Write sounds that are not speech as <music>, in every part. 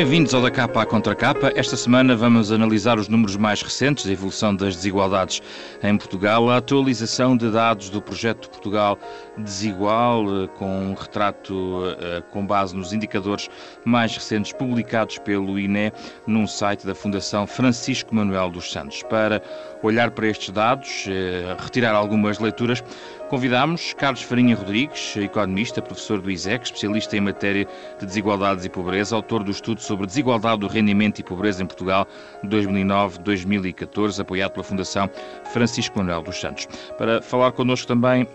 Bem-vindos ao da capa à contra capa. Esta semana vamos analisar os números mais recentes da evolução das desigualdades em Portugal, a atualização de dados do projeto Portugal Desigual, eh, com um retrato eh, com base nos indicadores mais recentes publicados pelo INE num site da Fundação Francisco Manuel dos Santos. Para olhar para estes dados, eh, retirar algumas leituras, Convidámos Carlos Farinha Rodrigues, economista, professor do ISEC, especialista em matéria de desigualdades e pobreza, autor do estudo sobre desigualdade do rendimento e pobreza em Portugal 2009-2014, apoiado pela Fundação Francisco Manuel dos Santos. Para falar connosco também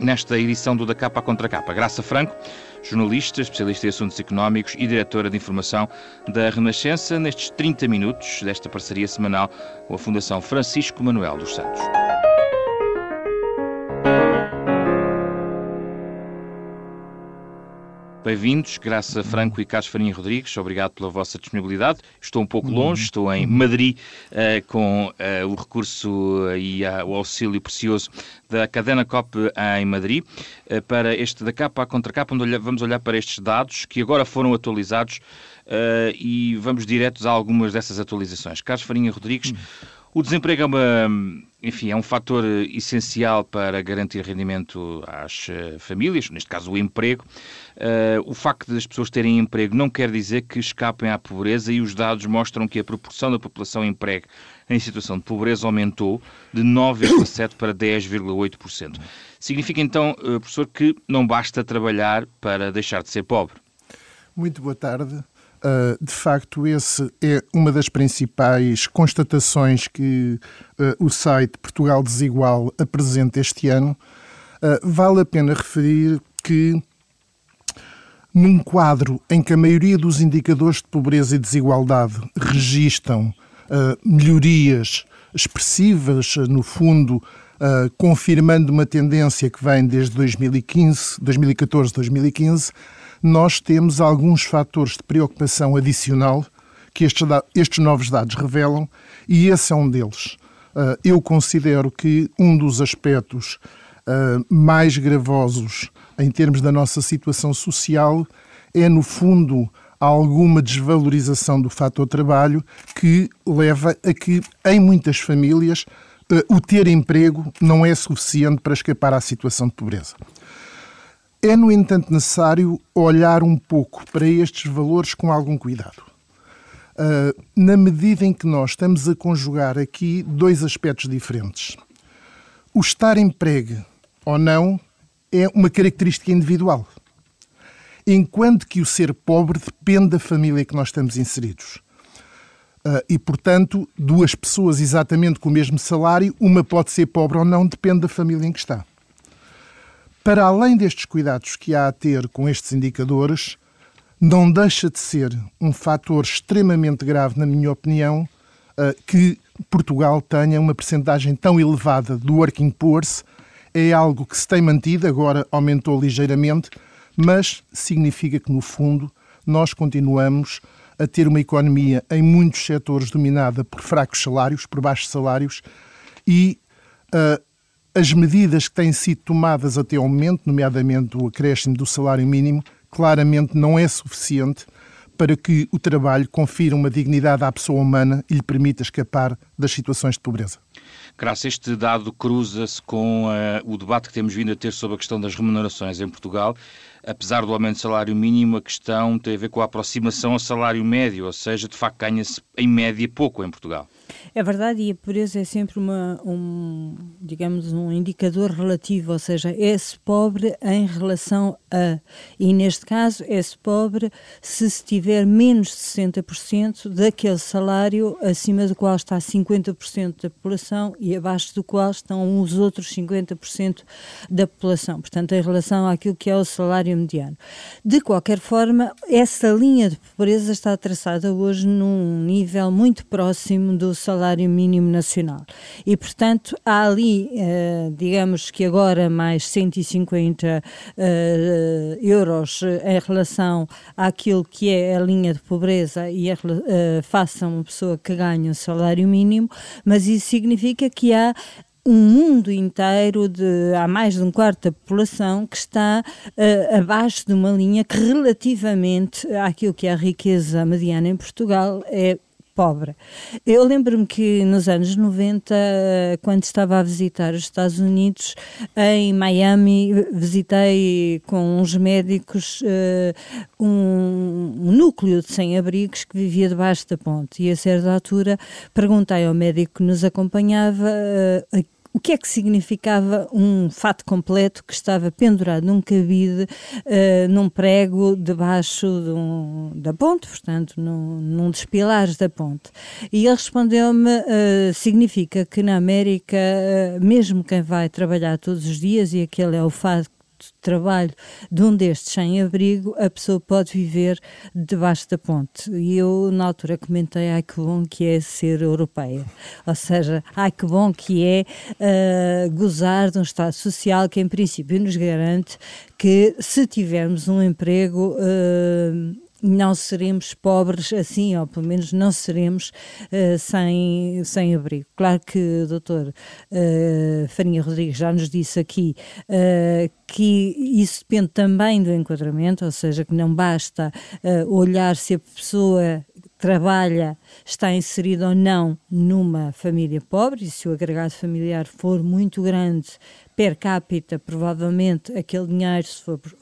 nesta edição do Da Capa à Contra Capa, Graça Franco, jornalista, especialista em assuntos económicos e diretora de informação da Renascença, nestes 30 minutos desta parceria semanal com a Fundação Francisco Manuel dos Santos. Bem-vindos, Graça Franco e Carlos Farinha Rodrigues, obrigado pela vossa disponibilidade. Estou um pouco longe, uhum. estou em Madrid uh, com uh, o recurso e uh, o auxílio precioso da Cadena COP em Madrid eh, para este da capa à contra capa, onde vamos olhar para estes dados que agora foram atualizados e vamos diretos a algumas dessas atualizações. Carlos Farinha Rodrigues, uhum. o desemprego é uma enfim, é um fator essencial para garantir rendimento às famílias, neste caso o emprego. Uh, o facto de as pessoas terem emprego não quer dizer que escapem à pobreza e os dados mostram que a proporção da população emprego em situação de pobreza aumentou de 9,7% para 10,8%. Significa então, professor, que não basta trabalhar para deixar de ser pobre? Muito boa tarde. Uh, de facto, esse é uma das principais constatações que uh, o site Portugal Desigual apresenta este ano. Uh, vale a pena referir que num quadro em que a maioria dos indicadores de pobreza e desigualdade registam uh, melhorias expressivas, no fundo, uh, confirmando uma tendência que vem desde 2015, 2014, 2015, nós temos alguns fatores de preocupação adicional que estes, estes novos dados revelam e esse é um deles. Uh, eu considero que um dos aspectos mais gravosos em termos da nossa situação social, é, no fundo, alguma desvalorização do fator trabalho que leva a que, em muitas famílias, eh, o ter emprego não é suficiente para escapar à situação de pobreza. É, no entanto, necessário olhar um pouco para estes valores com algum cuidado. Uh, na medida em que nós estamos a conjugar aqui dois aspectos diferentes. O estar emprego ou não é uma característica individual. Enquanto que o ser pobre depende da família que nós estamos inseridos. Uh, e, portanto, duas pessoas exatamente com o mesmo salário, uma pode ser pobre ou não, depende da família em que está. Para além destes cuidados que há a ter com estes indicadores, não deixa de ser um fator extremamente grave, na minha opinião, uh, que Portugal tenha uma percentagem tão elevada do working poor é algo que se tem mantido, agora aumentou ligeiramente, mas significa que, no fundo, nós continuamos a ter uma economia em muitos setores dominada por fracos salários, por baixos salários, e uh, as medidas que têm sido tomadas até ao momento, nomeadamente o acréscimo do salário mínimo, claramente não é suficiente para que o trabalho confira uma dignidade à pessoa humana e lhe permita escapar das situações de pobreza. Graças este dado cruza-se com uh, o debate que temos vindo a ter sobre a questão das remunerações em Portugal. Apesar do aumento do salário mínimo, a questão tem a ver com a aproximação ao salário médio, ou seja, de facto ganha-se em média pouco em Portugal. É verdade, e a pobreza é sempre uma, um, digamos, um indicador relativo, ou seja, é-se pobre em relação a. E neste caso, é-se pobre se se tiver menos de 60% daquele salário acima do qual está 50% da população e abaixo do qual estão os outros 50% da população. Portanto, em relação àquilo que é o salário mediano. De qualquer forma, essa linha de pobreza está traçada hoje num nível muito próximo do salário mínimo nacional. E, portanto, há ali, uh, digamos que agora mais 150 uh, eh, euros em relação àquilo que é a linha de pobreza e a, faça uma pessoa que ganha o salário mínimo, mas isso significa que há um mundo inteiro de há mais de um quarto da população que está uh, abaixo de uma linha que relativamente àquilo que é a riqueza mediana em Portugal é pobre. Eu lembro-me que nos anos 90, quando estava a visitar os Estados Unidos, em Miami, visitei com uns médicos uh, um, um, núcleo de sem-abrigos que vivia debaixo da ponte. E a certa altura perguntei ao médico que nos acompanhava uh, o que é que significava um fato completo que estava pendurado num cabide, uh, num prego debaixo de um, da ponte, portanto, num, num dos pilares da ponte. E ele respondeu-me: uh, significa que na América, uh, mesmo quem vai trabalhar todos os dias, e aquele é o fato de trabalho de um destes sem-abrigo, a pessoa pode viver debaixo da ponte. E eu, na altura, comentei: ai que bom que é ser europeia. <laughs> Ou seja, ai que bom que é uh, gozar de um Estado social que, em princípio, nos garante que, se tivermos um emprego. Uh, não seremos pobres assim, ou pelo menos não seremos uh, sem, sem abrigo. Claro que o doutor uh, Farinha Rodrigues já nos disse aqui uh, que isso depende também do enquadramento, ou seja, que não basta olhar se a pessoa trabalha está inserido ou não numa família pobre, e se o agregado familiar for muito grande, per capita, provavelmente aquele dinheiro,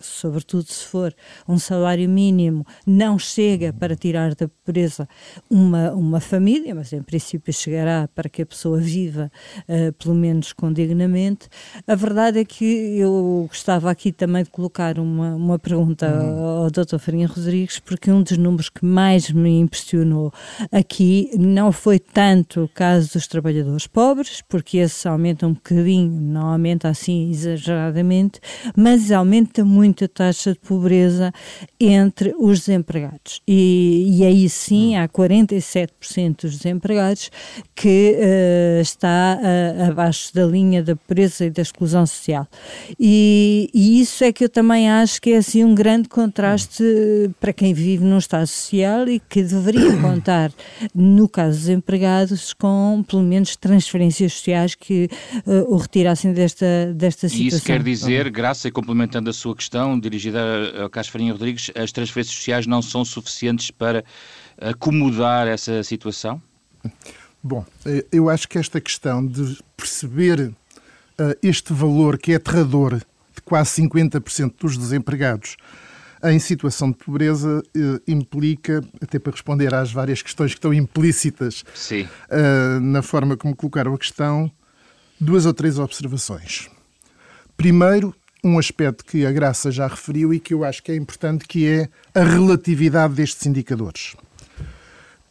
sobretudo se for um salário mínimo, não chega para tirar da pobreza uma, uma família, mas em princípio chegará para que a pessoa viva, uh, pelo menos com dignamente. A verdade é que eu gostava aqui também de colocar uma, uma pergunta hum. ao, ao Dr. Farinha Rodrigues, porque um dos números que mais me impressionou aqui não foi tanto o caso dos trabalhadores pobres, porque esse aumenta um bocadinho, não aumenta assim exageradamente, mas aumenta muito a taxa de pobreza entre os desempregados. E, e aí sim há 47% dos desempregados que uh, está uh, abaixo da linha da pobreza e da exclusão social. E, e, isso é que eu também acho que é assim um grande contraste para quem vive num Estado social e que deveria <coughs> contar, no caso dos empregados, com pelo menos transferências sociais que uh, o retirassem desta desta situação. E isso quer dizer, Graça, e complementando a sua questão, dirigida ao Carlos Farinha Rodrigues, as transferências sociais não são suficientes para acomodar essa situação? Bom, eh, eu acho que esta questão de perceber uh, este valor que é aterrador de quase 50% dos desempregados em situação de pobreza uh, implica, até para responder às várias questões que estão implícitas uh, na forma como colocaram a questão, duas ou três observações. Primeiro, um aspecto que a Graça já referiu e que eu acho que é importante, que é a relatividade destes indicadores.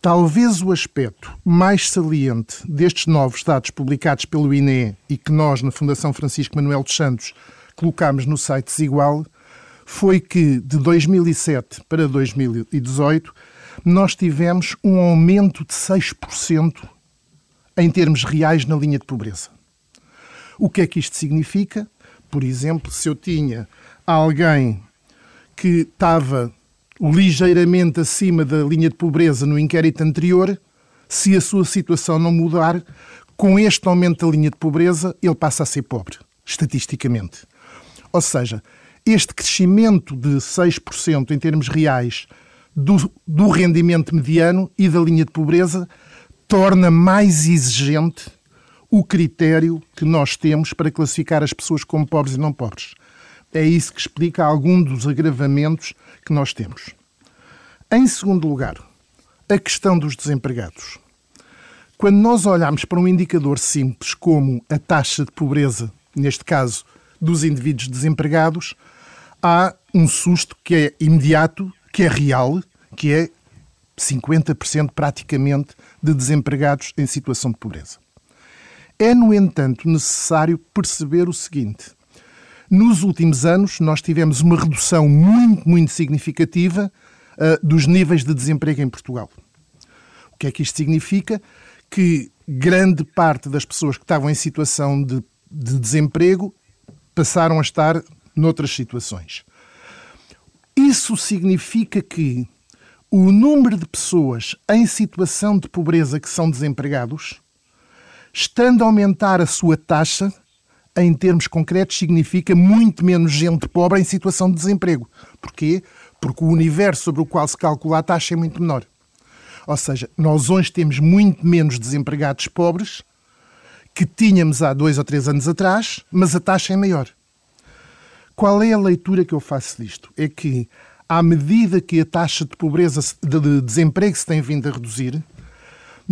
Talvez o aspecto mais saliente destes novos dados publicados pelo INE e que nós, na Fundação Francisco Manuel dos Santos, colocámos no site Desigual, foi que de 2007 para 2018 nós tivemos um aumento de 6% em termos reais na linha de pobreza. O que é que isto significa? Por exemplo, se eu tinha alguém que estava ligeiramente acima da linha de pobreza no inquérito anterior, se a sua situação não mudar, com este aumento da linha de pobreza, ele passa a ser pobre, estatisticamente. Ou seja, este crescimento de 6% em termos reais do, do rendimento mediano e da linha de pobreza torna mais exigente o critério que nós temos para classificar as pessoas como pobres e não pobres. É isso que explica algum dos agravamentos que nós temos. Em segundo lugar, a questão dos desempregados. Quando nós olhamos para um indicador simples como a taxa de pobreza, neste caso dos indivíduos desempregados, há um susto que é imediato, que é real, que é 50% praticamente de desempregados em situação de pobreza. É, no entanto, necessário perceber o seguinte: nos últimos anos, nós tivemos uma redução muito, muito significativa uh, dos níveis de desemprego em Portugal. O que é que isto significa? Que grande parte das pessoas que estavam em situação de, de desemprego passaram a estar noutras situações. Isso significa que o número de pessoas em situação de pobreza que são desempregados estando a aumentar a sua taxa, em termos concretos, significa muito menos gente pobre em situação de desemprego. Porquê? Porque o universo sobre o qual se calcula a taxa é muito menor. Ou seja, nós hoje temos muito menos desempregados pobres que tínhamos há dois ou três anos atrás, mas a taxa é maior. Qual é a leitura que eu faço disto? É que, à medida que a taxa de pobreza, de desemprego se tem vindo a reduzir,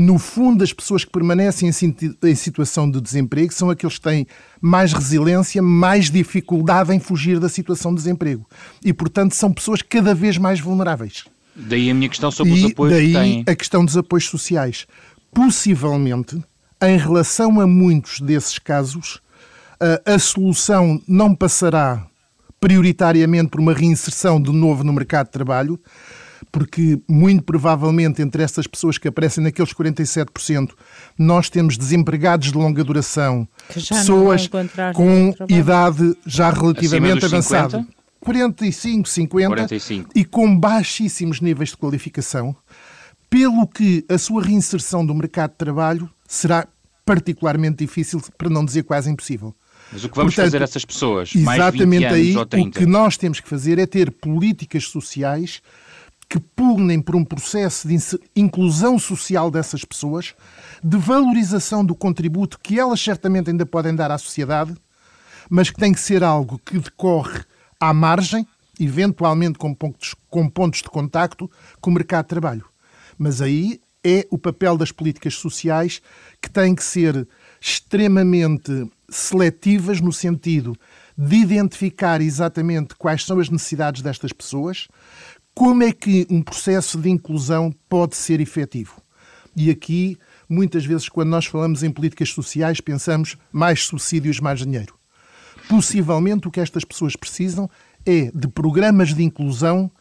no fundo, as pessoas que permanecem em situação de desemprego são aqueles que têm mais resiliência, mais dificuldade em fugir da situação de desemprego. E, portanto, são pessoas cada vez mais vulneráveis. Daí a minha questão sobre e os apoios daí que têm. a questão dos apoios sociais. Possivelmente, em relação a muitos desses casos, a, a solução não passará prioritariamente por uma reinserção de novo no mercado de trabalho, porque muito provavelmente entre essas pessoas que aparecem naqueles 47%, nós temos desempregados de longa duração, pessoas com idade já relativamente avançada. 45, 50 45. e com baixíssimos níveis de qualificação, pelo que a sua reinserção do mercado de trabalho será particularmente difícil, para não dizer quase impossível. Mas o que vamos Portanto, fazer a essas pessoas? Exatamente mais 20 aí, ou 30? o que nós temos que fazer é ter políticas sociais que pugnem por um processo de inclusão social dessas pessoas, de valorização do contributo que elas certamente ainda podem dar à sociedade, mas que tem que ser algo que decorre à margem, eventualmente com pontos, com pontos de contacto com o mercado de trabalho. Mas aí é o papel das políticas sociais que têm que ser extremamente seletivas no sentido de identificar exatamente quais são as necessidades destas pessoas, como é que um processo de inclusão pode ser efetivo? E aqui, muitas vezes, quando nós falamos em políticas sociais, pensamos mais subsídios, mais dinheiro. Possivelmente o que estas pessoas precisam é de programas de inclusão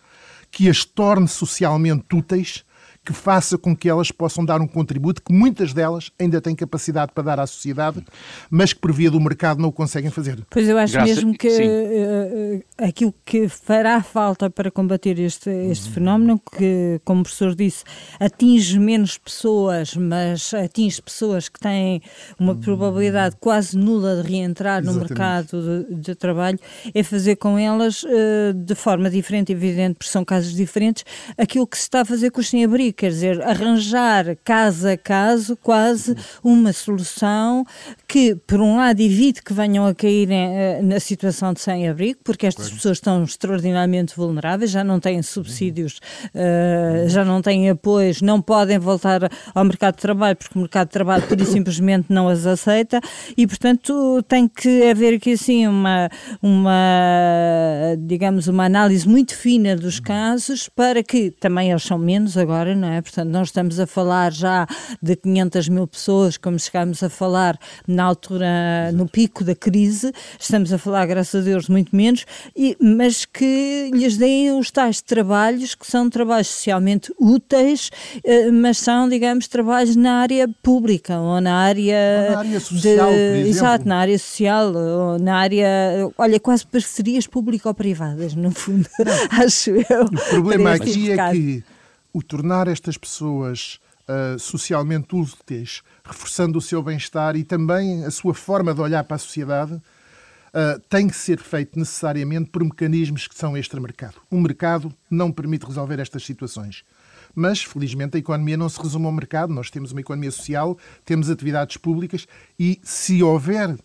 que as torne socialmente úteis que faça com que elas possam dar um contributo que muitas delas ainda têm capacidade para dar à sociedade, mas que por via do mercado não o conseguem fazer. Pois eu acho Graças, mesmo que uh, aquilo que fará falta para combater este, este fenómeno, que, como o professor disse, atinge menos pessoas, mas atinge pessoas que têm uma probabilidade quase nula de reentrar no Exatamente. mercado de, de, trabalho, é fazer com elas, uh, de forma diferente, evidente, porque são casos diferentes, aquilo que se está a fazer com os sem-abrigo quer dizer, arranjar caso a caso quase uma solução que, por um lado, evite que venham a cair eh, na situação de sem-abrigo, porque estas claro. pessoas estão extraordinariamente vulneráveis, já não têm subsídios, uh, já não têm apoios, não podem voltar ao mercado de trabalho, porque o mercado de trabalho, por simplesmente, não as aceita, e, portanto, tem que haver aqui, assim, uma, uma digamos, uma análise muito fina dos casos, para que, também eles são menos agora, não é? Portanto, nós estamos a falar já de 500 mil pessoas, como chegámos a falar na altura, no pico da crise, estamos a falar, graças a Deus, muito menos, e, mas que lhes deem os tais trabalhos, que são trabalhos socialmente úteis, eh, mas são, digamos, trabalhos na área pública ou na área, ou na área social, de, exato, na área social, ou na área, olha, quase parcerias público-privadas, no fundo, <laughs> acho eu. O problema aqui é que o tornar estas pessoas uh, socialmente úteis, reforçando o seu bem-estar e também a sua forma de olhar para a sociedade, uh, tem que ser feito necessariamente por mecanismos que são extra-mercado. O mercado não permite resolver estas situações. Mas, felizmente, a economia não se resume ao mercado. Nós temos uma economia social, temos atividades públicas e, se houver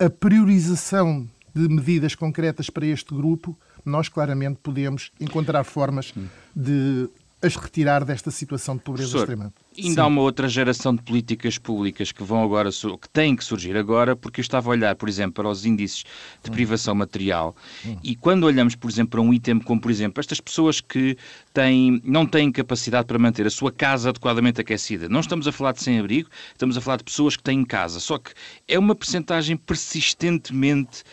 a priorização de medidas concretas para este grupo, nós claramente podemos encontrar formas de as retirar desta situação de pobreza Professor, extrema. Ainda Sim. há uma outra geração de políticas públicas que vão agora, que têm que surgir agora, porque eu estava a olhar, por exemplo, para os índices de privação material hum. e quando olhamos, por exemplo, para um item como, por exemplo, estas pessoas que têm, não têm capacidade para manter a sua casa adequadamente aquecida. Não estamos a falar de sem-abrigo, estamos a falar de pessoas que têm casa. Só que é uma percentagem persistentemente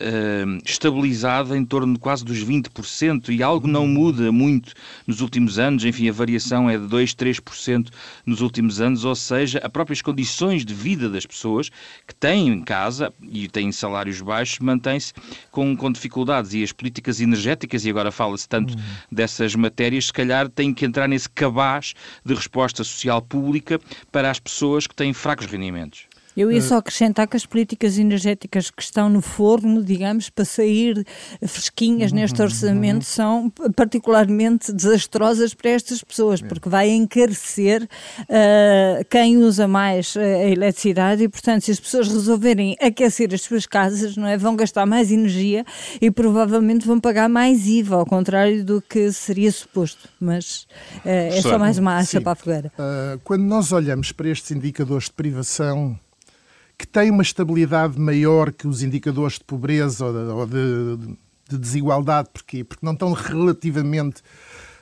uh, estabilizada em torno de quase dos 20% e algo não muda muito nos últimos anos, enfim, a variação é de 2, 3% nos últimos anos, ou seja, as próprias condições de vida das pessoas que têm em casa e têm salários baixos mantêm-se com, com dificuldades e as políticas energéticas, e agora fala-se tanto uhum. dessas matérias, se calhar têm que entrar nesse cabaz de resposta social pública para as pessoas que têm fracos rendimentos. Eu ia só acrescentar que as políticas energéticas que estão no forno, digamos, para sair fresquinhas neste orçamento, são particularmente desastrosas para estas pessoas, porque vai encarecer uh, quem usa mais a eletricidade e, portanto, se as pessoas resolverem aquecer as suas casas, não é, vão gastar mais energia e provavelmente vão pagar mais IVA, ao contrário do que seria suposto. Mas uh, é só mais uma acha para a fogueira. Uh, quando nós olhamos para estes indicadores de privação que têm uma estabilidade maior que os indicadores de pobreza ou de, de, de desigualdade. Porquê? Porque não estão relativamente,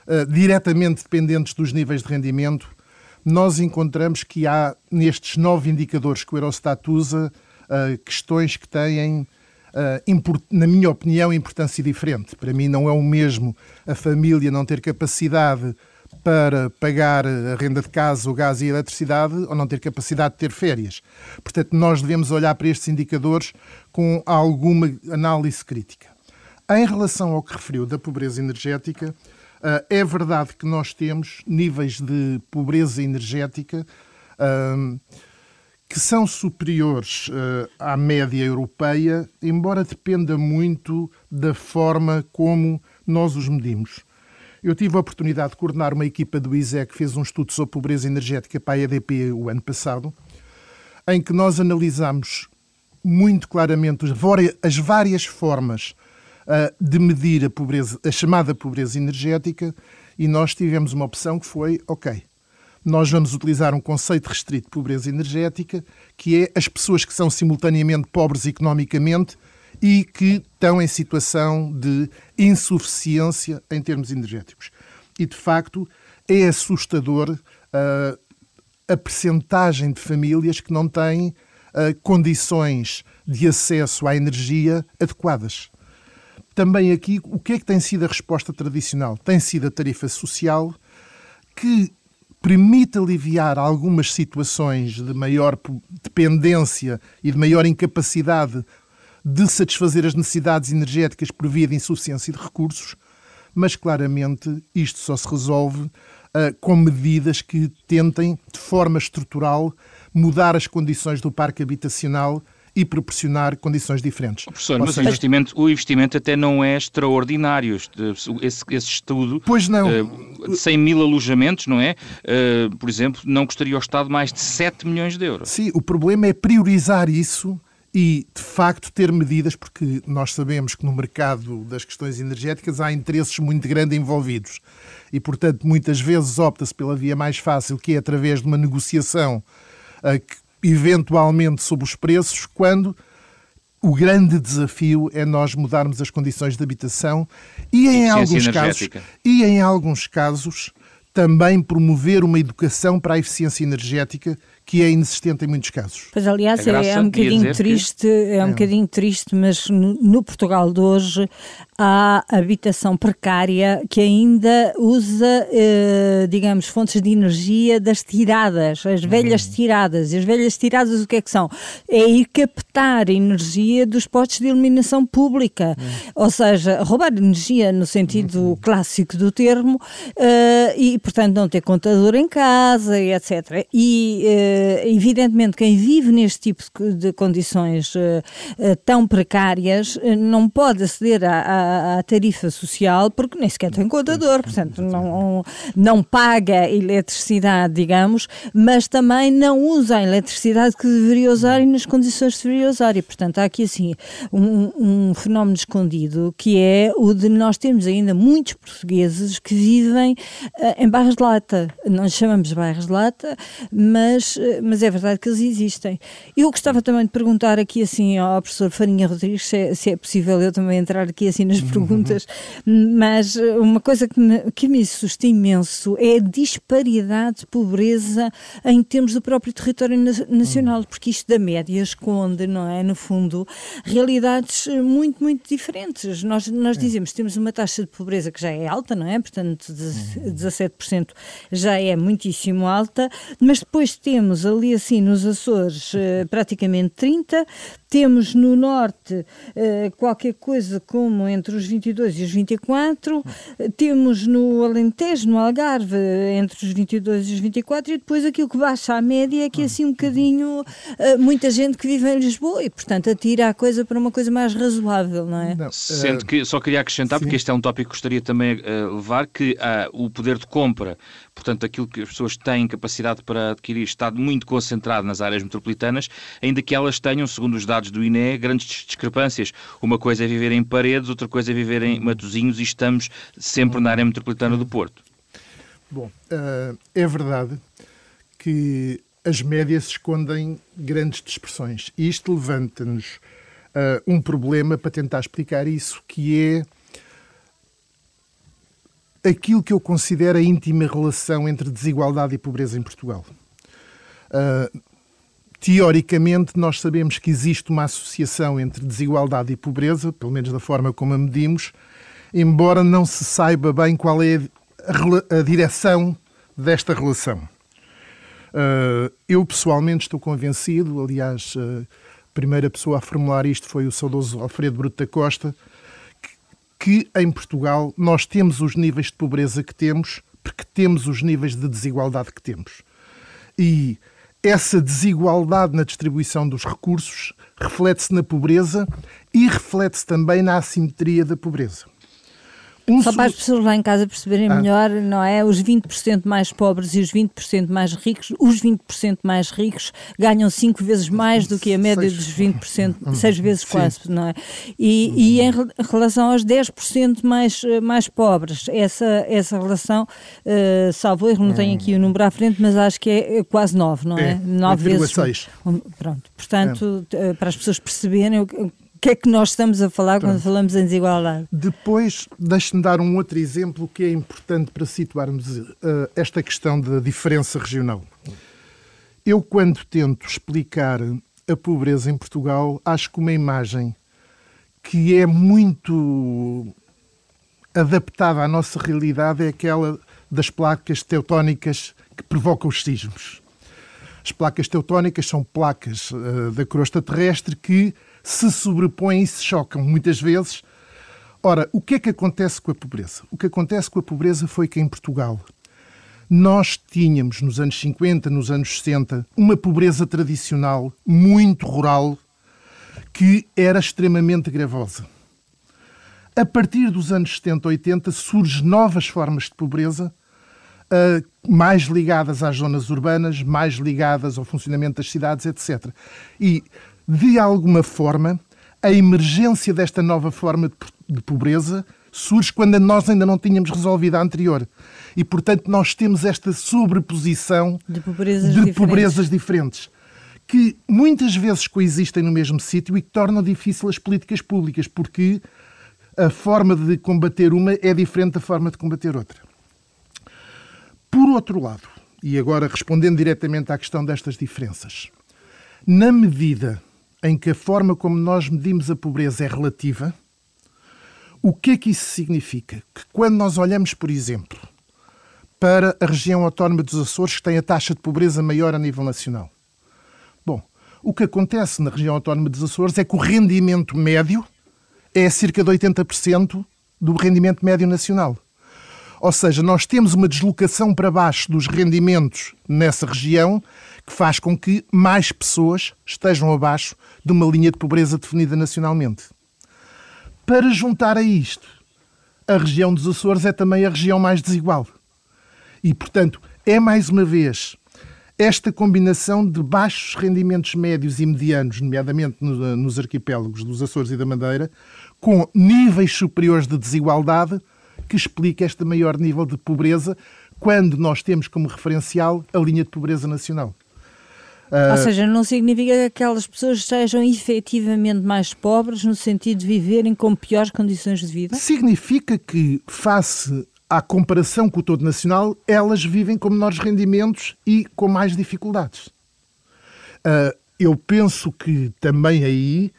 uh, diretamente dependentes dos níveis de rendimento. Nós encontramos que há, nestes nove indicadores que o Eurostat usa, uh, questões que têm Uh, na minha opinião, importância diferente. Para mim, não é o mesmo a família não ter capacidade para pagar a renda de casa, o gás e a eletricidade ou não ter capacidade de ter férias. Portanto, nós devemos olhar para estes indicadores com alguma análise crítica. Em relação ao que referiu da pobreza energética, eh, é verdade que nós temos níveis de pobreza energética eh, que são superiores eh, à média europeia, embora dependa muito da forma como nós os medimos. Eu tive a oportunidade de coordenar uma equipa do ISE que fez um estudo sobre pobreza energética para a EDP o ano passado, em que nós analisamos muito claramente as várias formas uh, de medir a pobreza, a chamada pobreza energética, e nós tivemos uma opção que foi, ok, nós vamos utilizar um conceito restrito de pobreza energética, que é as pessoas que são simultaneamente pobres economicamente e que estão em situação de insuficiência em termos energéticos. E, de facto, é assustador uh, a percentagem de famílias que não têm uh, condições de acesso à energia adequadas. Também aqui, o que é que tem sido a resposta tradicional? Tem sido a tarifa social que permite aliviar algumas situações de maior dependência e de maior incapacidade de satisfazer as necessidades energéticas por via de insuficiência de recursos, mas claramente isto só se resolve uh, com medidas que tentem, de forma estrutural, mudar as condições do parque habitacional e proporcionar condições diferentes. Professor, mas seja... o, investimento, o investimento até não é extraordinário. Esse, esse estudo pois não. Uh, de 100 mil alojamentos, não é? Uh, por exemplo, não custaria ao Estado mais de 7 milhões de euros. Sim, o problema é priorizar isso e, de facto, ter medidas, porque nós sabemos que no mercado das questões energéticas há interesses muito grandes envolvidos. E, portanto, muitas vezes opta-se pela via mais fácil, que é através de uma negociação, que, eventualmente sobre os preços, quando o grande desafio é nós mudarmos as condições de habitação e, em alguns casos, e em alguns casos, também promover uma educação para a eficiência energética que é inexistente em muitos casos. Pois, aliás, é, é, um bocadinho triste, que... é um é. bocadinho triste, mas no, no, Portugal de hoje há habitação precária que ainda usa, eh, digamos, fontes de energia das tiradas, as velhas hum. tiradas. E as velhas tiradas o que é que são? É ir captar energia dos postos de iluminação pública, hum. ou seja, roubar energia no sentido hum. clássico do termo eh, e, portanto, não ter contador em casa, etc. E eh, evidentemente, quem vive neste tipo de condições eh, eh, tão precárias não pode aceder à, à, à, tarifa social porque nem sequer tem contador, portanto, não, não paga eletricidade, digamos, mas também não usa a eletricidade que deveria usar e nas condições que deveria usar. E, portanto, há aqui assim um, um fenómeno escondido que é o de nós termos ainda muitos portugueses que vivem uh, em bairros de lata. Nós chamamos bairros de lata, mas mas é verdade que eles existem. Eu gostava também de perguntar aqui assim ao professor Farinha Rodrigues se é, se é possível eu também entrar aqui assim nas <laughs> perguntas, mas uma coisa que me, que me assusta imenso é a disparidade de pobreza em termos do próprio território nacional, porque isto da média esconde, não é, no fundo, realidades muito, muito diferentes. Nós, nós dizemos que temos uma taxa de pobreza que já é alta, não é? Portanto, 17% já é muitíssimo alta, mas depois temos ali assim nos Açores eh, praticamente 30%, temos no norte uh, qualquer coisa como entre os 22 e os 24, temos no Alentejo, no Algarve, entre os 22 e os 24, e depois aquilo que baixa à média é que é assim um bocadinho uh, muita gente que vive em Lisboa e, portanto, atira a coisa para uma coisa mais razoável, não é? Não, Sendo que, só queria acrescentar, sim. porque este é um tópico que gostaria também de uh, levar, que uh, o poder de compra, portanto, aquilo que as pessoas têm capacidade para adquirir, está muito concentrado nas áreas metropolitanas, ainda que elas tenham, segundo os dados dados do INE grandes discrepâncias. Uma coisa é viver em paredes, outra coisa é viver em matozinhos e estamos sempre na área metropolitana do Porto. Bom, uh, é verdade que as médias escondem grandes dispersões. E isto levanta-nos uh, um problema para tentar explicar isso, que é aquilo que eu considero a íntima relação entre desigualdade e pobreza em Portugal. Uh, Teoricamente, nós sabemos que existe uma associação entre desigualdade e pobreza, pelo menos da forma como a medimos, embora não se saiba bem qual é a, direção desta relação. Uh, eu pessoalmente estou convencido, aliás, a primeira pessoa a formular isto foi o saudoso Alfredo Bruto da Costa, que em Portugal nós temos os níveis de pobreza que temos porque temos os níveis de desigualdade que temos. E essa desigualdade na distribuição dos recursos reflete-se na pobreza e reflete-se também na assimetria da pobreza. Um Só para as pessoas lá em casa perceberem ah. melhor, não é? Os 20% mais pobres e os 20% mais ricos, os 20% mais ricos ganham 5 vezes mais do que a média seis. dos 20%, 6 vezes Sim. quase, não é? E, e em relação aos 10% mais, mais pobres, essa, essa relação, uh, salvo erro, não tenho aqui o número à frente, mas acho que é quase 9, não é? é 9 vezes. 6. Pronto, portanto, é. para as pessoas perceberem o que é que nós estamos a falar Pronto. quando falamos em desigualdade? Depois, deixe-me dar um outro exemplo que é importante para situarmos uh, esta questão da diferença regional. Eu, quando tento explicar a pobreza em Portugal, acho que uma imagem que é muito adaptada à nossa realidade é aquela das placas teutónicas que provocam os sismos. As placas teutónicas são placas uh, da crosta terrestre que se sobrepõem e se chocam muitas vezes. Ora, o que é que acontece com a pobreza? O que acontece com a pobreza foi que em Portugal nós tínhamos nos anos 50, nos anos 60, uma pobreza tradicional muito rural que era extremamente gravosa. A partir dos anos 70, 80, surgem novas formas de pobreza, uh, mais ligadas às zonas urbanas, mais ligadas ao funcionamento das cidades, etc. E de alguma forma, a emergência desta nova forma de pobreza surge quando nós ainda não tínhamos resolvido a anterior. E, portanto, nós temos esta sobreposição de pobrezas, de diferentes. pobrezas diferentes que muitas vezes coexistem no mesmo sítio e que tornam difícil as políticas públicas, porque a forma de combater uma é diferente da forma de combater outra. Por outro lado, e agora respondendo diretamente à questão destas diferenças, na medida em que a forma como nós medimos a pobreza é relativa, o que é que isso significa? Que quando nós olhamos, por exemplo, para a região autónoma dos Açores, que tem a taxa de pobreza maior a nível nacional. Bom, o que acontece na região autónoma dos Açores é que o rendimento médio é cerca de 80% do rendimento médio nacional. Ou seja, nós temos uma deslocação para baixo dos rendimentos nessa região que faz com que mais pessoas estejam abaixo de uma linha de pobreza definida nacionalmente. Para juntar a isto, a região dos Açores é também a região mais desigual. E, portanto, é mais uma vez esta combinação de baixos rendimentos médios e medianos, nomeadamente nos arquipélagos dos Açores e da Madeira, com níveis superiores de desigualdade, que explica este maior nível de pobreza quando nós temos como referencial a linha de pobreza nacional. Uh, Ou seja, não significa que aquelas pessoas sejam efetivamente mais pobres no sentido de viverem com piores condições de vida? Significa que, face à comparação com o todo nacional, elas vivem com menores rendimentos e com mais dificuldades. Uh, eu penso que também aí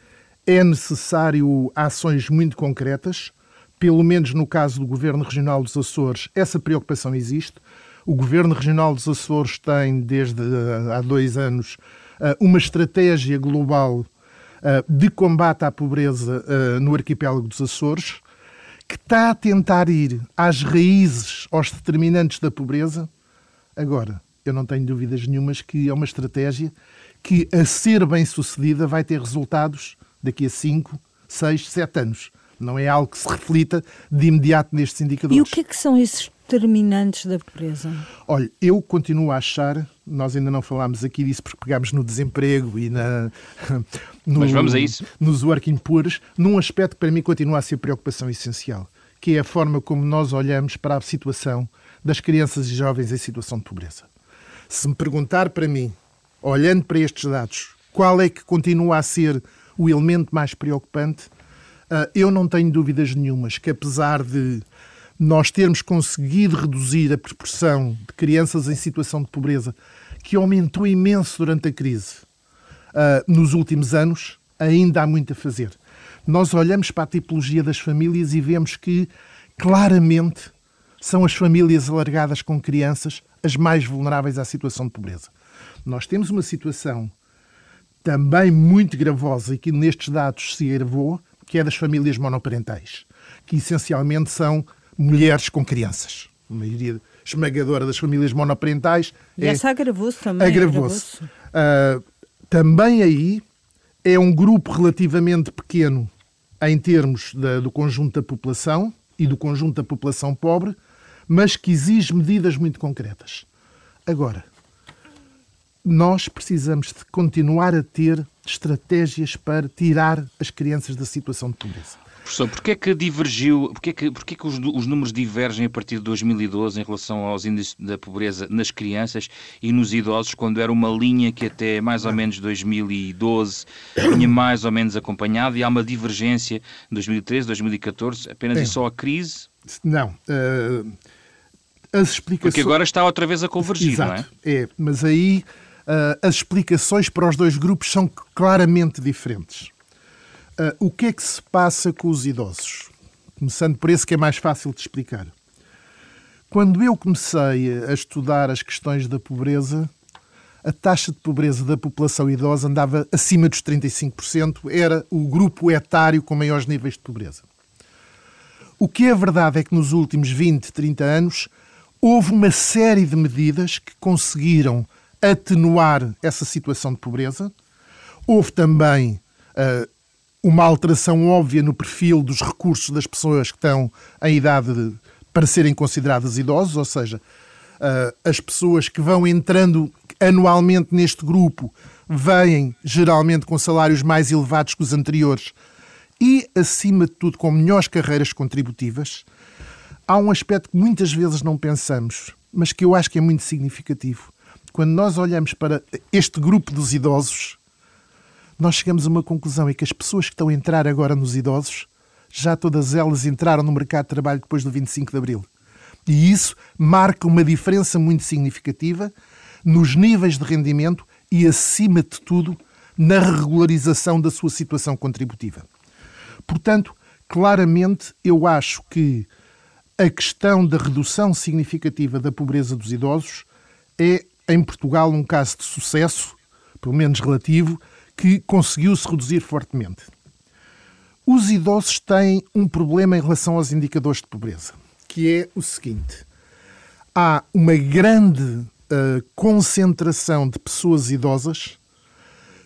é necessário ações muito concretas, pelo menos no caso do Governo Regional dos Açores, essa preocupação existe. O Governo Regional dos Açores tem, desde eh, há dois anos, eh, uma estratégia global eh, de combate à pobreza no arquipélago dos Açores, que está a tentar ir às raízes, aos determinantes da pobreza. Agora, eu não tenho dúvidas nenhumas que é uma estratégia que, a ser bem sucedida, vai ter resultados daqui a 5, 6, 7 anos. Não é algo que se reflita de imediato nestes indicadores. E o que é que são esses determinantes da pobreza? Olha, eu continuo a achar, nós ainda não falámos aqui disso porque pegámos no desemprego e na, <laughs> no, Mas vamos a isso. nos working poors, num aspecto que para mim continua a ser preocupação essencial, que é a forma como nós olhamos para a situação das crianças e jovens em situação de pobreza. Se me perguntar para mim, olhando para estes dados, qual é que continua a ser o elemento mais preocupante, eu não tenho dúvidas nenhumas que apesar de nós termos conseguido reduzir a proporção de crianças em situação de pobreza, que aumentou imenso durante a crise uh, nos últimos anos, ainda há muito a fazer. Nós olhamos para a tipologia das famílias e vemos que, claramente, são as famílias alargadas com crianças as mais vulneráveis à situação de pobreza. Nós temos uma situação também muito gravosa e que nestes dados se agravou, que é das famílias monoparentais, que essencialmente são mulheres com crianças. A maioria esmagadora das famílias monoparentais. E é, essa agravou-se também. Agravou-se. Uh, também aí é um grupo relativamente pequeno em termos da, do conjunto da população e do conjunto da população pobre, mas que exige medidas muito concretas. Agora, nós precisamos de continuar a ter estratégias para tirar as crianças da situação de pobreza. Professor, porquê é que divergiu, porquê é que, porquê é que os, os, números divergem a partir de 2012 em relação aos índices da pobreza nas crianças e nos idosos, quando era uma linha que até mais ou menos 2012 vinha mais ou menos acompanhada e há uma divergência em 2013, 2014, apenas é. e só a crise? Não. Uh, as explicações... Porque agora está outra vez a convergir, Exato. não é? É, mas aí uh, as explicações para os dois grupos são claramente diferentes. Uh, o que é que se passa com os idosos? Começando por esse que é mais fácil de explicar. Quando eu comecei a estudar as questões da pobreza, a taxa de pobreza da população idosa andava acima dos 35%, era o grupo etário com maiores níveis de pobreza. O que é verdade é que nos últimos 20, 30 anos houve uma série de medidas que conseguiram atenuar essa situação de pobreza. Houve também uh, uma alteração óbvia no perfil dos recursos das pessoas que estão em idade de, para serem consideradas idosos, ou seja, uh, as pessoas que vão entrando anualmente neste grupo vêm geralmente com salários mais elevados que os anteriores e, acima de tudo, com melhores carreiras contributivas. Há um aspecto que muitas vezes não pensamos, mas que eu acho que é muito significativo. Quando nós olhamos para este grupo dos idosos, nós chegamos a uma conclusão: é que as pessoas que estão a entrar agora nos idosos, já todas elas entraram no mercado de trabalho depois do 25 de Abril. E isso marca uma diferença muito significativa nos níveis de rendimento e, acima de tudo, na regularização da sua situação contributiva. Portanto, claramente, eu acho que a questão da redução significativa da pobreza dos idosos é, em Portugal, um caso de sucesso, pelo menos relativo, que conseguiu-se reduzir fortemente. Os idosos têm um problema em relação aos indicadores de pobreza, que é o seguinte: há uma grande uh, concentração de pessoas idosas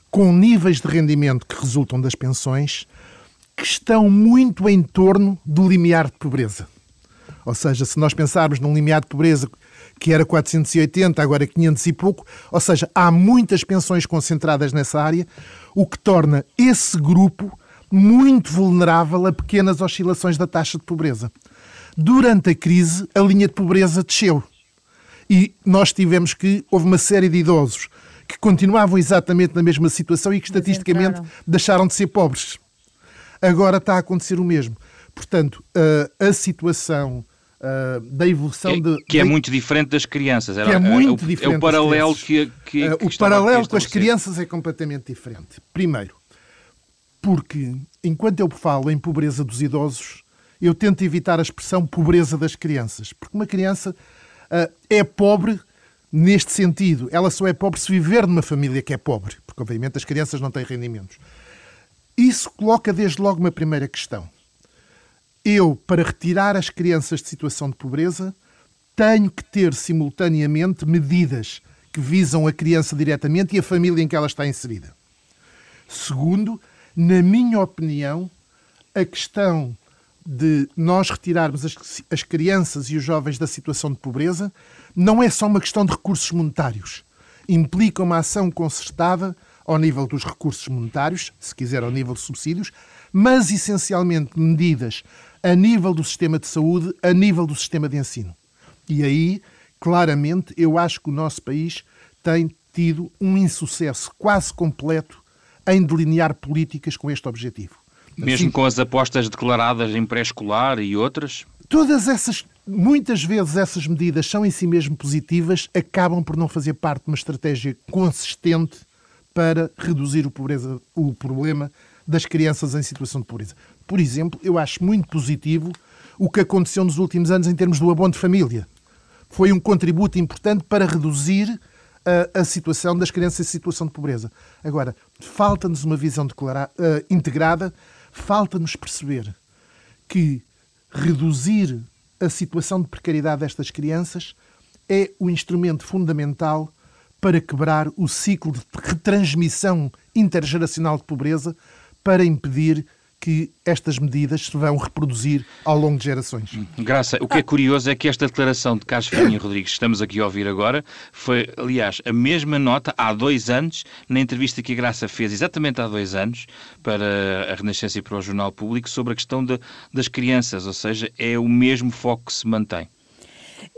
com níveis de rendimento que resultam das pensões que estão muito em torno do limiar de pobreza. Ou seja, se nós pensarmos num limiar de pobreza que era 480, agora é 500 e pouco, ou seja, há muitas pensões concentradas nessa área, o que torna esse grupo muito vulnerável a pequenas oscilações da taxa de pobreza. Durante a crise, a linha de pobreza desceu. E nós tivemos que, houve uma série de idosos que continuavam exatamente na mesma situação e que estatisticamente deixaram de ser pobres. Agora está a acontecer o mesmo. Portanto, a, a situação uh, da evolução que, de. Que é de, muito diferente das crianças. Era, que é muito é, diferente. É o paralelo que. que, uh, que o paralelo com as crianças é completamente diferente. Primeiro, porque enquanto eu falo em pobreza dos idosos, eu tento evitar a expressão pobreza das crianças. Porque uma criança uh, é pobre neste sentido. Ela só é pobre se viver numa família que é pobre. Porque, obviamente, as crianças não têm rendimentos. Isso coloca desde logo uma primeira questão eu, para retirar as crianças de situação de pobreza, tenho que ter simultaneamente medidas que visam a criança diretamente e a família em que ela está inserida. Segundo, na minha opinião, a questão de nós retirarmos as, as, crianças e os jovens da situação de pobreza não é só uma questão de recursos monetários. Implica uma ação concertada ao nível dos recursos monetários, se quiser ao nível de subsídios, mas essencialmente medidas a nível do sistema de saúde, a nível do sistema de ensino. E aí, claramente, eu acho que o nosso país tem tido um insucesso quase completo em delinear políticas com este objetivo. Mesmo assim, com as apostas declaradas em pré-escolar e outras? Todas essas, muitas vezes essas medidas são em si mesmo positivas, acabam por não fazer parte de uma estratégia consistente para reduzir o, pobreza, o problema das crianças em situação de pobreza. Por exemplo, eu acho muito positivo o que aconteceu nos últimos anos em termos do abono de família. Foi um contributo importante para reduzir a, a situação das crianças em situação de pobreza. Agora, falta-nos uma visão declara, uh, integrada, falta-nos perceber que reduzir a situação de precariedade destas crianças é o instrumento fundamental para quebrar o ciclo de retransmissão intergeracional de pobreza, para impedir que estas medidas se vão reproduzir ao longo de gerações. Graça, o que é curioso é que esta declaração de Carlos Farinha Rodrigues, que estamos aqui a ouvir agora, foi, aliás, a mesma nota há dois anos, na entrevista que a Graça fez, exatamente há dois anos, para a Renascença e para o Jornal Público, sobre a questão de, das crianças, ou seja, é o mesmo foco que se mantém.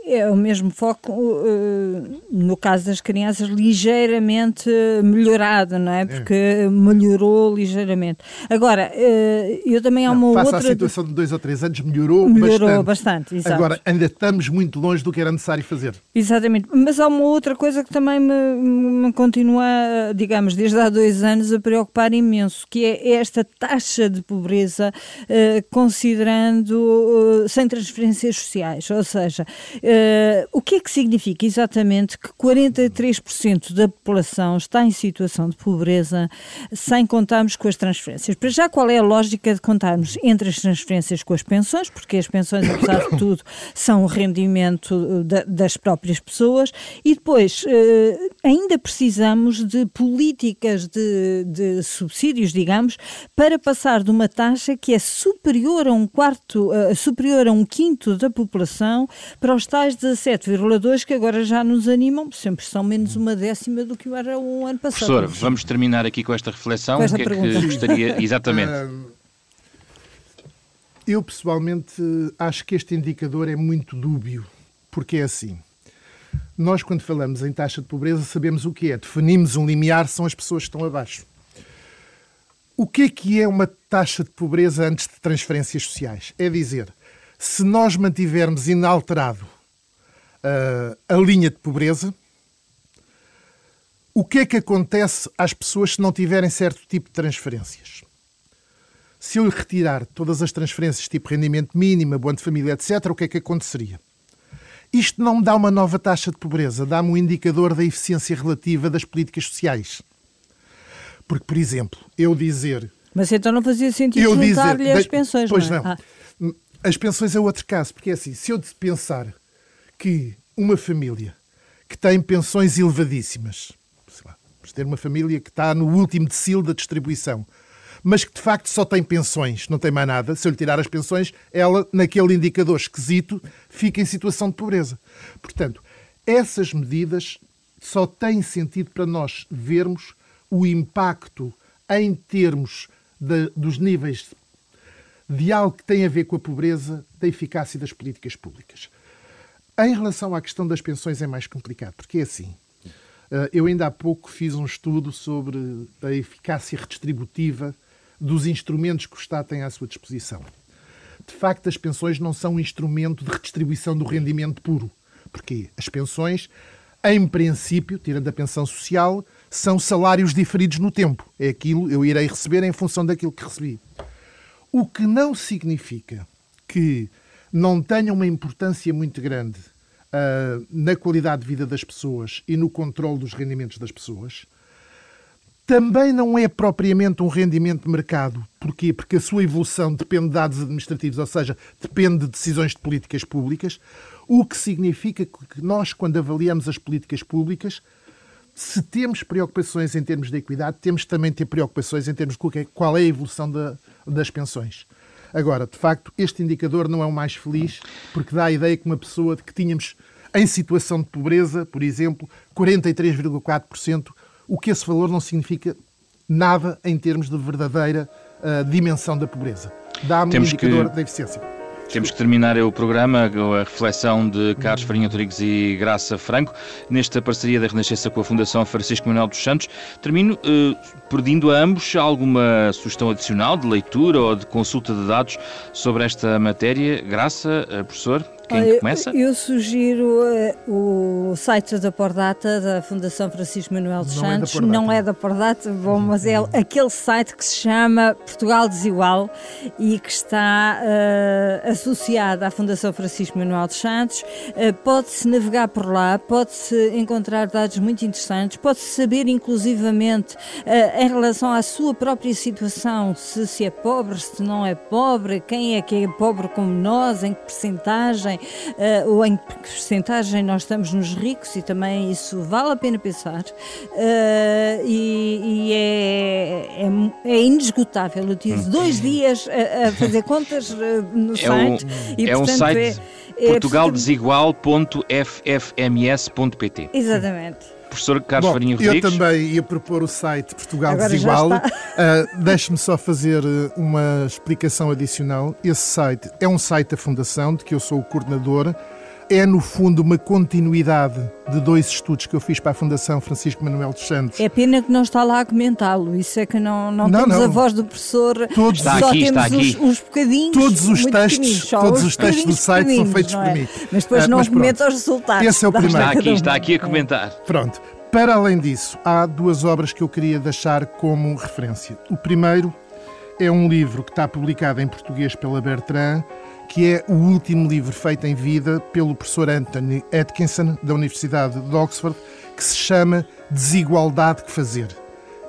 É o mesmo foco, uh, no caso das crianças, ligeiramente melhorado, não é? é. Porque é. melhorou ligeiramente. Agora, uh, eu também há uma não, outra. a situação de dois ou três anos, melhorou, melhorou bastante. bastante Agora, ainda estamos muito longe do que era necessário fazer. Exatamente. Mas há uma outra coisa que também me, me continua, digamos, desde há dois anos, a preocupar imenso, que é esta taxa de pobreza, uh, considerando sem transferências sociais. Ou seja, Uh, o que é que significa exatamente que 43% da população está em situação de pobreza sem contarmos com as transferências? Para já, qual é a lógica de contarmos entre as transferências com as pensões? Porque as pensões, apesar de tudo, são o rendimento da, das próprias pessoas. E depois, uh, ainda precisamos de políticas de, de, subsídios, digamos, para passar de uma taxa que é superior a um quarto, uh, superior a um quinto da população para os tais 17,2 que agora já nos animam, sempre são menos uma décima do que era um ano passado. Professor, vamos terminar aqui com esta reflexão. Com esta o que pergunta. é que gostaria <laughs> exatamente? eu pessoalmente acho que este indicador é muito dúbio, porque é assim. Nós, quando falamos em taxa de pobreza, sabemos o que é. Definimos um limiar, são as pessoas que estão abaixo. O que é que é uma taxa de pobreza antes de transferências sociais? É dizer, se nós mantivermos inalterado uh, a linha de pobreza, o que é que acontece às pessoas se não tiverem certo tipo de transferências? Se eu lhe retirar todas as transferências, tipo rendimento mínimo, abono de família, etc., o que é que aconteceria? Isto não me dá uma nova taxa de pobreza, dá-me um indicador da eficiência relativa das políticas sociais. Porque, por exemplo, eu dizer. Mas então não fazia sentido juntar-lhe as pensões, pois não, é? não. Ah. As pensões é outro caso, porque é assim, se eu pensar que uma família que tem pensões elevadíssimas, lá, vamos ter uma família que está no último decil da distribuição, mas que de facto só tem pensões, não tem mais nada, se eu lhe tirar as pensões, ela, naquele indicador esquisito, fica em situação de pobreza. Portanto, essas medidas só têm sentido para nós vermos o impacto em termos de, dos níveis de algo que tem a ver com a pobreza da eficácia das políticas públicas. Em relação à questão das pensões é mais complicado, porque é assim. Uh, eu ainda há pouco fiz um estudo sobre a eficácia redistributiva dos instrumentos que o Estado tem à sua disposição. De facto, as pensões não são um instrumento de redistribuição do rendimento puro. Porquê? As pensões, em princípio, tirando a pensão social, são salários diferidos no tempo. É aquilo eu irei receber em função daquilo que recebi. O que não significa que não tenha uma importância muito grande uh, na qualidade de vida das pessoas e no controle dos rendimentos das pessoas, também não é propriamente um rendimento de mercado. Porquê? Porque a sua evolução depende de dados administrativos, ou seja, depende de decisões de políticas públicas, o que significa que nós, quando avaliamos as políticas públicas, se temos preocupações em termos de equidade, temos também de ter preocupações em termos de qual é a evolução da, das pensões. Agora, de facto, este indicador não é o mais feliz, porque dá a ideia que uma pessoa que tínhamos em situação de pobreza, por exemplo, 43,4%, o que esse valor não significa nada em termos de verdadeira uh, dimensão da pobreza. Dá-me um indicador que... da eficiência. Temos que terminar o programa, a reflexão de Carlos Farinha Rodrigues e Graça Franco, nesta parceria da Renascença com a Fundação Francisco Manuel dos Santos. Termino eh, pedindo a ambos alguma sugestão adicional de leitura ou de consulta de dados sobre esta matéria. Graça, eh, professor? Quem começa? Eu, sugiro uh, o site da Pordata, da Fundação Francisco Manuel dos não é Santos. É não é da Pordata, bom, mas é aquele site que se chama Portugal Desigual e que está uh, associado à Fundação Francisco Manuel dos Santos. Uh, pode-se navegar por lá, pode-se encontrar dados muito interessantes, pode-se saber inclusivamente em relação à sua própria situação, se, se é pobre, se não é pobre, quem é que é pobre como nós, em que percentagem uh, ou em que porcentagem nós estamos nos ricos e também isso vale a pena pensar uh, e, e é, é, é, inesgotável. Eu tive hum. dois dias a, a fazer contas uh, no é site um, e, é portanto, um site é, portugaldesigual.ffms.pt Exatamente professor Carlos Bom, Farinha Rodrigues. Eu também ia propor o site Portugal Agora Desigual. Uh, <laughs> Deixe-me só fazer eh, uma explicação adicional. Esse site é um site da Fundação, de que eu sou o coordenador. É, no fundo, uma continuidade de dois estudos que eu fiz para a Fundação Francisco Manuel dos Santos. É pena que não está lá a comentá-lo. Isso é que não, não, não temos não. a voz do professor. Todos, está só aqui, temos está aqui. Os, os bocadinhos. Todos os textos, todos os, os textos do site são feitos é? por mim. Mas depois uh, não comenta os resultados. Esse é o primeiro. Está aqui, está aqui a comentar. Pronto. Para além disso, há duas obras que eu queria deixar como referência. O primeiro é um livro que está publicado em português pela Bertrand, que é o último livro feito em vida pelo professor Anthony Atkinson, da Universidade de Oxford, que se chama Desigualdade que Fazer.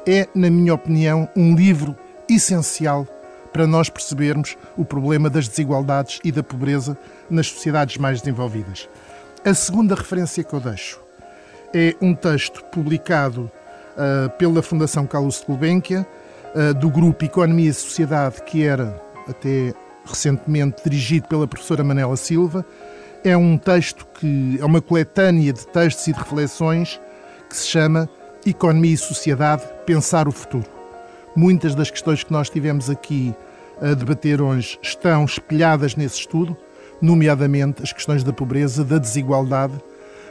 É, na minha opinião, um livro essencial para nós percebermos o problema das desigualdades e da pobreza nas sociedades mais desenvolvidas. A segunda referência que eu deixo é um texto publicado uh, pela Fundação Carlos Gulbenkian, uh, do grupo Economia e Sociedade, que era até recentemente dirigido pela professora Manela Silva. É um texto que é uma coletânea de textos e de reflexões que se chama Economia e Sociedade Pensar o Futuro. Muitas das questões que nós tivemos aqui a debater hoje estão espelhadas nesse estudo, nomeadamente as questões da pobreza, da desigualdade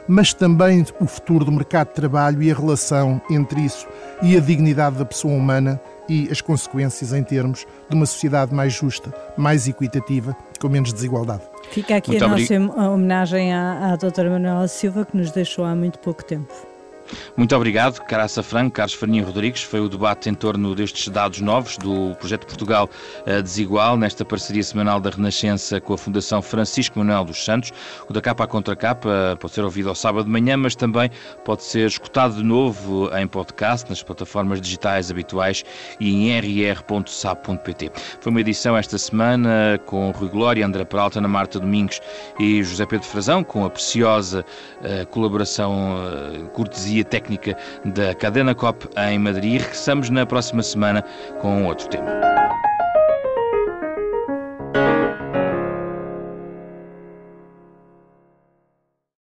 mas também o futuro do mercado de trabalho e a relação entre isso e a dignidade da pessoa humana e as consequências em termos de uma sociedade mais justa, mais equitativa, com menos desigualdade. Fica aqui muito a nossa homenagem à, à doutora Manuela Silva, que nos deixou há muito pouco tempo. Muito obrigado, Caraça Franco, Carlos Farinha Rodrigues. Foi o debate em torno destes dados novos do projeto Portugal eh, Desigual, nesta parceria semanal da Renascença com a Fundação Francisco Manuel dos Santos. O da capa à contra capa pode ser ouvido ao sábado de manhã, mas também pode ser escutado de novo em podcast, nas plataformas digitais habituais e em rr.sap.pt. Foi uma edição esta semana com Rui Glória, André Peralta, Ana Marta Domingos e José Pedro Frazão, com a preciosa uh, colaboração uh, cortesia técnica da Cadena COP em Madrid. Regressamos na próxima semana com outro tema.